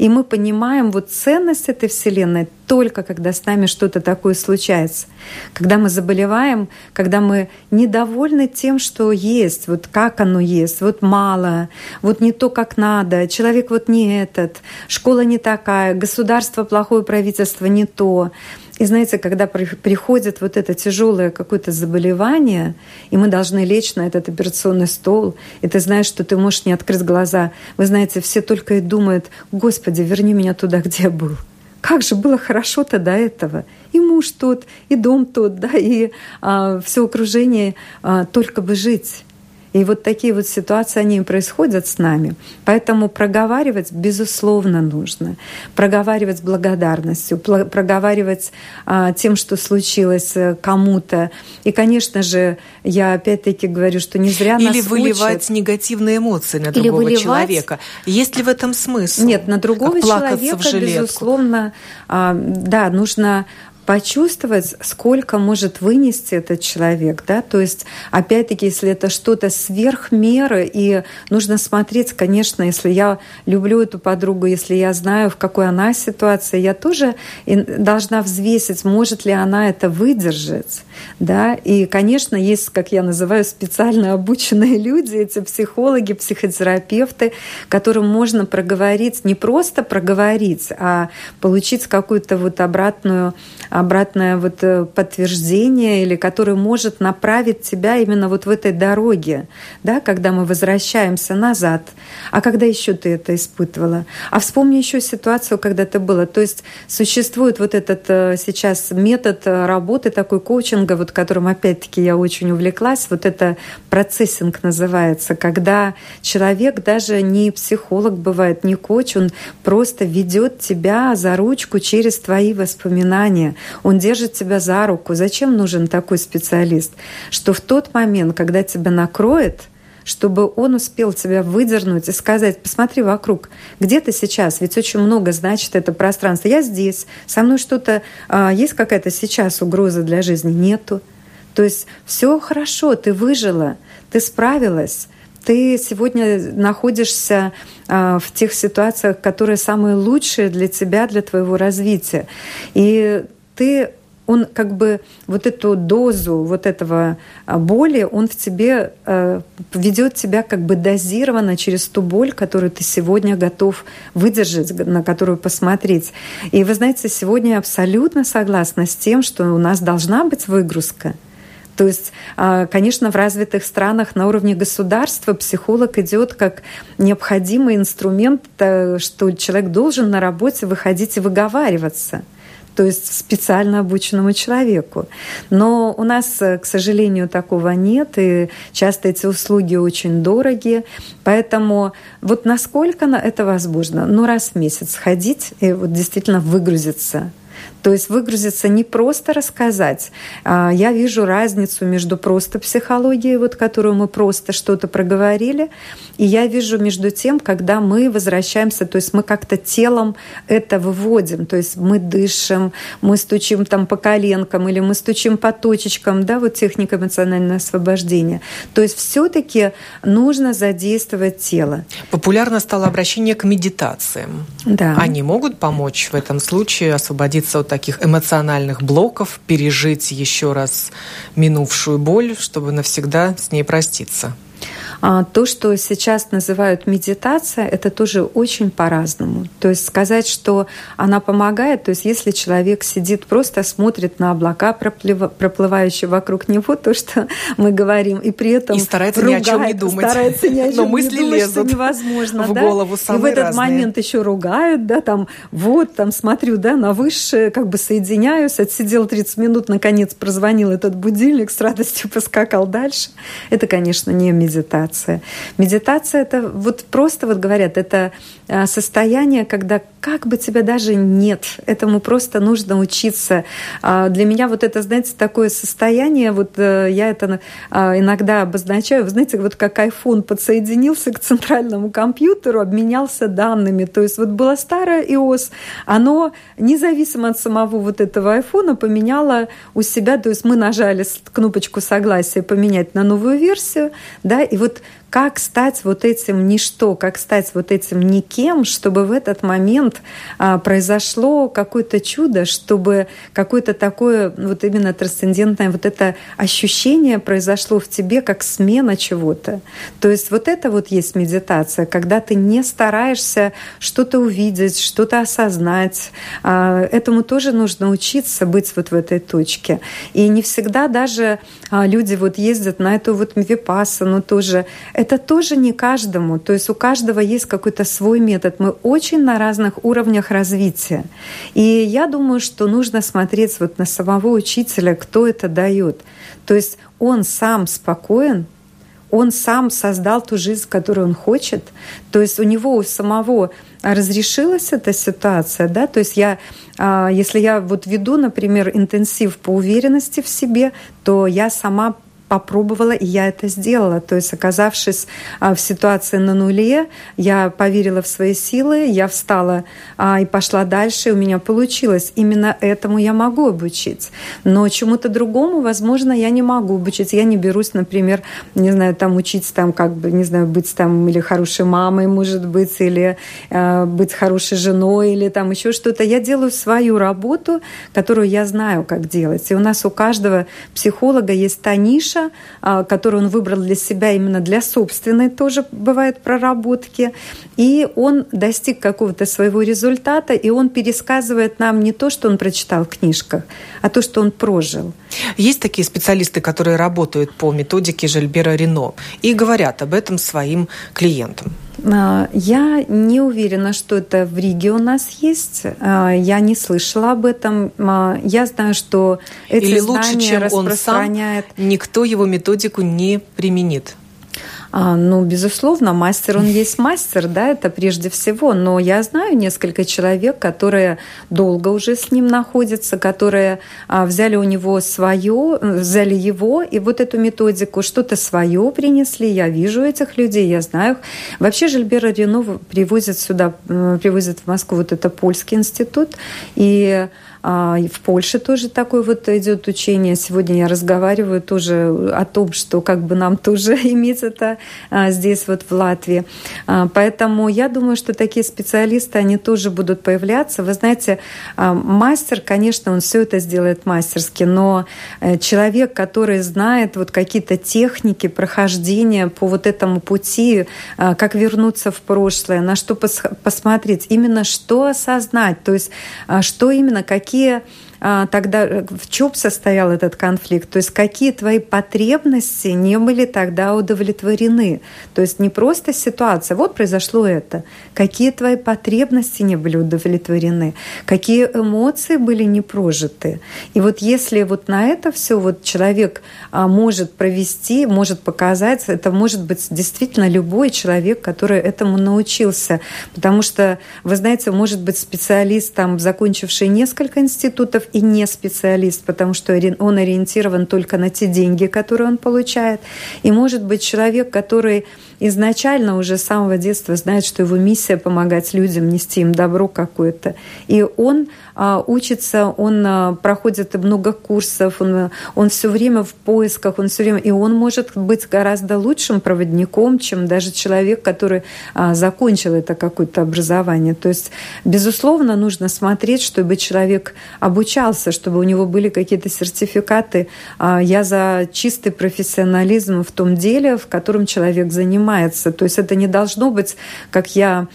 И мы понимаем вот ценность этой Вселенной только когда с нами что-то такое случается. Когда мы заболеваем, когда мы недовольны тем, что есть, вот как оно есть, вот мало, вот не то, как надо, человек вот не этот, школа не такая, государство плохое, правительство не то. И знаете, когда приходит вот это тяжелое какое-то заболевание, и мы должны лечь на этот операционный стол, и ты знаешь, что ты можешь не открыть глаза, вы знаете, все только и думают, Господи, верни меня туда, где я был. Как же было хорошо-то до этого. И муж тот, и дом тот, да, и а, все окружение, а, только бы жить. И вот такие вот ситуации, они происходят с нами. Поэтому проговаривать, безусловно, нужно. Проговаривать с благодарностью, проговаривать а, тем, что случилось э, кому-то. И, конечно же, я опять-таки говорю, что не зря Или нас выливать учат. негативные эмоции на Или другого выливать... человека. Есть ли в этом смысл? Нет, на другого человека, безусловно, а, да, нужно почувствовать, сколько может вынести этот человек, да, то есть, опять-таки, если это что-то сверх меры, и нужно смотреть, конечно, если я люблю эту подругу, если я знаю, в какой она ситуации, я тоже должна взвесить, может ли она это выдержать, да, и, конечно, есть, как я называю, специально обученные люди, эти психологи, психотерапевты, которым можно проговорить, не просто проговорить, а получить какую-то вот обратную обратное вот э, подтверждение или который может направить тебя именно вот в этой дороге, да, когда мы возвращаемся назад. А когда еще ты это испытывала? А вспомни еще ситуацию, когда ты была. То есть существует вот этот э, сейчас метод э, работы такой коучинга, вот которым опять-таки я очень увлеклась, вот это процессинг называется, когда человек даже не психолог бывает, не коуч, он просто ведет тебя за ручку через твои воспоминания он держит тебя за руку. Зачем нужен такой специалист? Что в тот момент, когда тебя накроет, чтобы он успел тебя выдернуть и сказать, посмотри вокруг, где ты сейчас, ведь очень много значит это пространство. Я здесь, со мной что-то, а, есть какая-то сейчас угроза для жизни? Нету. То есть все хорошо, ты выжила, ты справилась, ты сегодня находишься а, в тех ситуациях, которые самые лучшие для тебя, для твоего развития. И ты он как бы вот эту дозу вот этого а, боли, он в тебе э, ведет тебя как бы дозированно через ту боль, которую ты сегодня готов выдержать, на которую посмотреть. И вы знаете, сегодня я абсолютно согласна с тем, что у нас должна быть выгрузка. То есть, а, конечно, в развитых странах на уровне государства психолог идет как необходимый инструмент, что человек должен на работе выходить и выговариваться – то есть специально обученному человеку. Но у нас, э, к сожалению, такого нет, и часто эти услуги очень дорогие. Поэтому вот насколько это возможно? Ну, раз в месяц ходить и вот действительно выгрузиться то есть выгрузиться не просто рассказать. А, я вижу разницу между просто психологией, вот, которую мы просто что-то проговорили, и я вижу между тем, когда мы возвращаемся, то есть мы как-то телом это выводим, то есть мы дышим, мы стучим там по коленкам или мы стучим по точечкам, да, вот техника эмоционального освобождения. То есть все-таки нужно задействовать тело. Популярно стало обращение к медитациям. Да. Они могут помочь в этом случае освободиться от таких эмоциональных блоков, пережить еще раз минувшую боль, чтобы навсегда с ней проститься. А то, что сейчас называют медитация, это тоже очень по-разному. То есть сказать, что она помогает, то есть если человек сидит, просто смотрит на облака, проплывающие вокруг него, то, что мы говорим, и при этом И старается ругает, ни о чем не думать. Старается ни о чем Но мысли не думать, лезут что невозможно. в да? голову самые И в этот разные. момент еще ругают, да, там, вот, там, смотрю, да, на высшее, как бы соединяюсь, отсидел 30 минут, наконец прозвонил этот будильник, с радостью поскакал дальше. Это, конечно, не медитация медитация. Медитация это вот просто вот говорят, это а, состояние, когда как бы тебя даже нет, этому просто нужно учиться. А, для меня вот это, знаете, такое состояние, вот э, я это а, иногда обозначаю, вы знаете, вот как iPhone подсоединился к центральному компьютеру, обменялся данными, то есть вот было старое iOS, оно независимо от самого вот этого iPhone поменяло у себя, то есть мы нажали кнопочку согласия поменять на новую версию, да, и вот как стать вот этим ничто, как стать вот этим никем, чтобы в этот момент а, произошло какое-то чудо, чтобы какое-то такое вот именно трансцендентное вот это ощущение произошло в тебе как смена чего-то. То есть вот это вот есть медитация, когда ты не стараешься что-то увидеть, что-то осознать. А, этому тоже нужно учиться быть вот в этой точке. И не всегда даже а, люди вот ездят на эту вот випассану тоже это тоже не каждому. То есть у каждого есть какой-то свой метод. Мы очень на разных уровнях развития. И я думаю, что нужно смотреть вот на самого учителя, кто это дает. То есть он сам спокоен, он сам создал ту жизнь, которую он хочет. То есть у него у самого разрешилась эта ситуация, да, то есть я, а, если я вот веду, например, интенсив по уверенности в себе, то я сама попробовала, и я это сделала. То есть, оказавшись а, в ситуации на нуле, я поверила в свои силы, я встала а, и пошла дальше, и у меня получилось. Именно этому я могу обучить. Но чему-то другому, возможно, я не могу обучить. Я не берусь, например, не знаю, там учить, там, как бы, не знаю, быть там или хорошей мамой, может быть, или э, быть хорошей женой, или там еще что-то. Я делаю свою работу, которую я знаю, как делать. И у нас у каждого психолога есть та ниша, ниша, которую он выбрал для себя именно для собственной, тоже бывает проработки. И он достиг какого-то своего результата, и он пересказывает нам не то, что он прочитал в книжках, а то, что он прожил. Есть такие специалисты, которые работают по методике Жильбера Рено и говорят об этом своим клиентам. А, я не уверена, что это в Риге у нас есть. А, я не слышала об этом. А, я знаю, что эти Или лучше, чем он сам, никто его методику не применит. А, ну, безусловно, мастер, он есть мастер, да, это прежде всего. Но я знаю несколько человек, которые долго уже с ним находятся, которые а, взяли у него свое, взяли его и вот эту методику, что-то свое принесли. Я вижу этих людей, я знаю их. Вообще Жильбера Рено привозят сюда, привозят в Москву вот это польский институт. И в Польше тоже такое вот идет учение. Сегодня я разговариваю тоже о том, что как бы нам тоже иметь это а, здесь вот в Латвии. А, поэтому я думаю, что такие специалисты, они тоже будут появляться. Вы знаете, мастер, конечно, он все это сделает мастерски, но э, человек, который знает вот какие-то техники прохождения по вот этому пути, как вернуться в прошлое, на что посмотреть, именно что осознать, то есть что именно, какие какие а, тогда э, в чем состоял этот конфликт? То есть какие твои потребности не были тогда удовлетворены? То есть не просто ситуация, вот произошло это, какие твои потребности не были удовлетворены, какие эмоции были не прожиты. И вот если вот на это все вот человек а, может провести, может показать, это может быть действительно любой человек, который этому научился. Потому что, вы знаете, может быть специалист, там, закончивший несколько институтов, и не специалист, потому что он ориентирован только на те деньги, которые он получает. И может быть человек, который изначально уже с самого детства знает, что его миссия помогать людям, нести им добро какое-то. И он а, учится, он а, проходит много курсов, он, он все время в поисках, он все время, и он может быть гораздо лучшим проводником, чем даже человек, который а, закончил это какое-то образование. То есть, безусловно, нужно смотреть, чтобы человек обучался, чтобы у него были какие-то сертификаты. Я за чистый профессионализм в том деле, в котором человек занимается. То есть это не должно быть, как я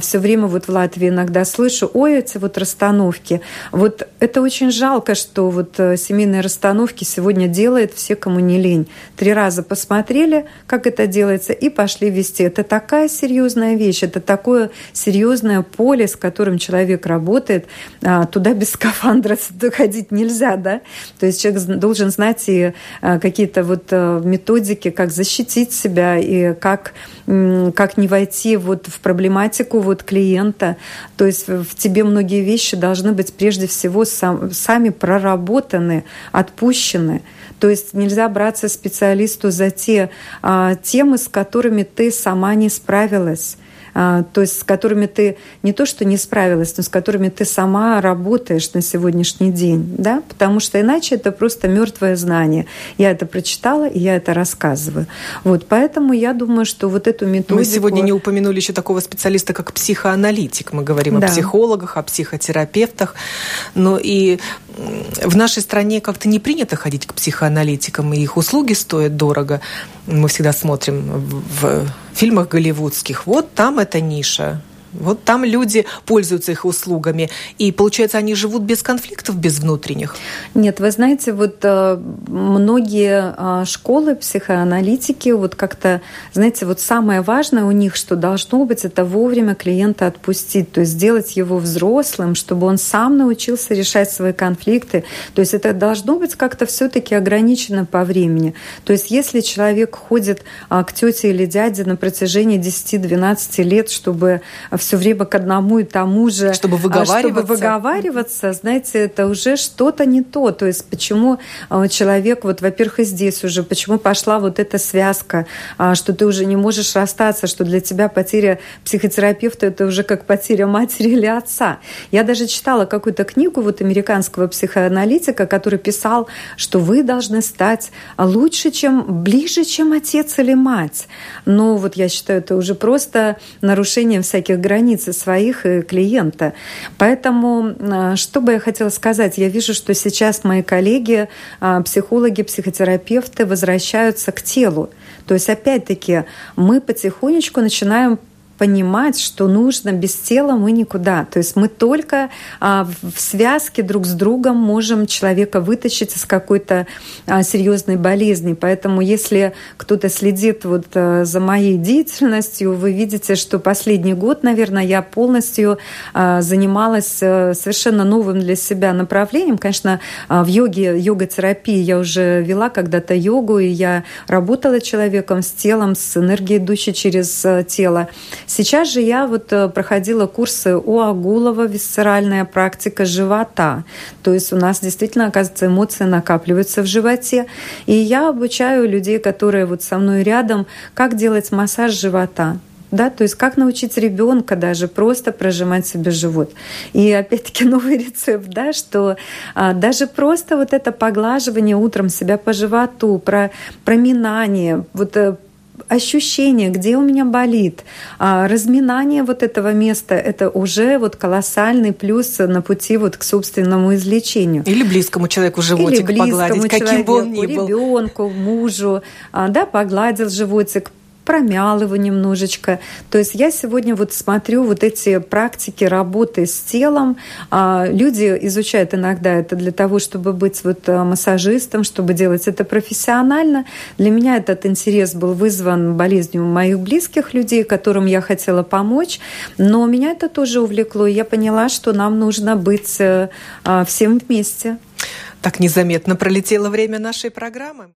все время вот в Латвии иногда слышу, ой, эти вот расстановки. Вот это очень жалко, что вот э, семейные расстановки сегодня делают все, кому не лень. Три раза посмотрели, как это делается, и пошли вести. Это такая серьезная вещь, это такое серьезное поле, с которым человек работает. А, туда без скафандра ходить нельзя, да? То есть человек должен знать и а, какие-то вот э, методики, как защитить себя и как, как не войти вот в проблематику критику вот клиента. То есть в тебе многие вещи должны быть прежде всего сам, сами проработаны, отпущены. То есть нельзя браться специалисту за те а, темы, с которыми ты сама не справилась. А, то есть с которыми ты не то что не справилась, но с которыми ты сама работаешь на сегодняшний день, да, потому что иначе это просто мертвое знание. Я это прочитала, и я это рассказываю. Вот, поэтому я думаю, что вот эту методику... Мы сегодня не упомянули еще такого специалиста, как психоаналитик. Мы говорим да. о психологах, о психотерапевтах. Но и в нашей стране как-то не принято ходить к психоаналитикам, и их услуги стоят дорого. Мы всегда смотрим в фильмах голливудских. Вот там эта ниша. Вот там люди пользуются их услугами. И получается, они живут без конфликтов, без внутренних? Нет, вы знаете, вот э, многие э, школы психоаналитики, вот как-то, знаете, вот самое важное у них, что должно быть, это вовремя клиента отпустить, то есть сделать его взрослым, чтобы он сам научился решать свои конфликты. То есть это должно быть как-то все-таки ограничено по времени. То есть если человек ходит э, к тете или дяде на протяжении 10-12 лет, чтобы все время к одному и тому же. Чтобы выговариваться. Чтобы выговариваться, знаете, это уже что-то не то. То есть почему а, человек, вот, во-первых, и здесь уже, почему пошла вот эта связка, а, что ты уже не можешь расстаться, что для тебя потеря психотерапевта это уже как потеря матери или отца. Я даже читала какую-то книгу вот американского психоаналитика, который писал, что вы должны стать лучше, чем ближе, чем отец или мать. Но вот я считаю, это уже просто нарушение всяких границ границы своих и клиента. Поэтому, а, что бы я хотела сказать, я вижу, что сейчас мои коллеги, а, психологи, психотерапевты возвращаются к телу. То есть, опять-таки, мы потихонечку начинаем понимать, что нужно без тела мы никуда. То есть мы только а, в связке друг с другом можем человека вытащить из какой-то а, серьезной болезни. Поэтому если кто-то следит вот а, за моей деятельностью, вы видите, что последний год, наверное, я полностью а, занималась а, совершенно новым для себя направлением. Конечно, а, в йоге, йога-терапии я уже вела когда-то йогу, и я работала человеком с телом, с энергией, идущей через а, тело. Сейчас же я вот э, проходила курсы у Агулова, висцеральная практика живота. То есть у нас действительно, оказывается, эмоции накапливаются в животе. И я обучаю людей, которые вот со мной рядом, как делать массаж живота. да, то есть как научить ребенка даже просто прожимать себе живот. И опять-таки новый рецепт, да, что а, даже просто вот это поглаживание утром себя по животу, про проминание, вот э, ощущение, где у меня болит, а, разминание вот этого места, это уже вот колоссальный плюс на пути вот к собственному излечению. Или близкому человеку животик Или близкому погладить, человеку, каким бы он ни был. ребенку, мужу, а, да, погладил животик, промял его немножечко. То есть я сегодня вот смотрю вот эти практики работы с телом. А, люди изучают иногда это для того, чтобы быть вот э, массажистом, чтобы делать это профессионально. Для меня этот интерес был вызван болезнью моих близких людей, которым я хотела помочь. Но меня это тоже увлекло. Я поняла, что нам нужно быть э, а, всем вместе. Так незаметно пролетело время нашей программы.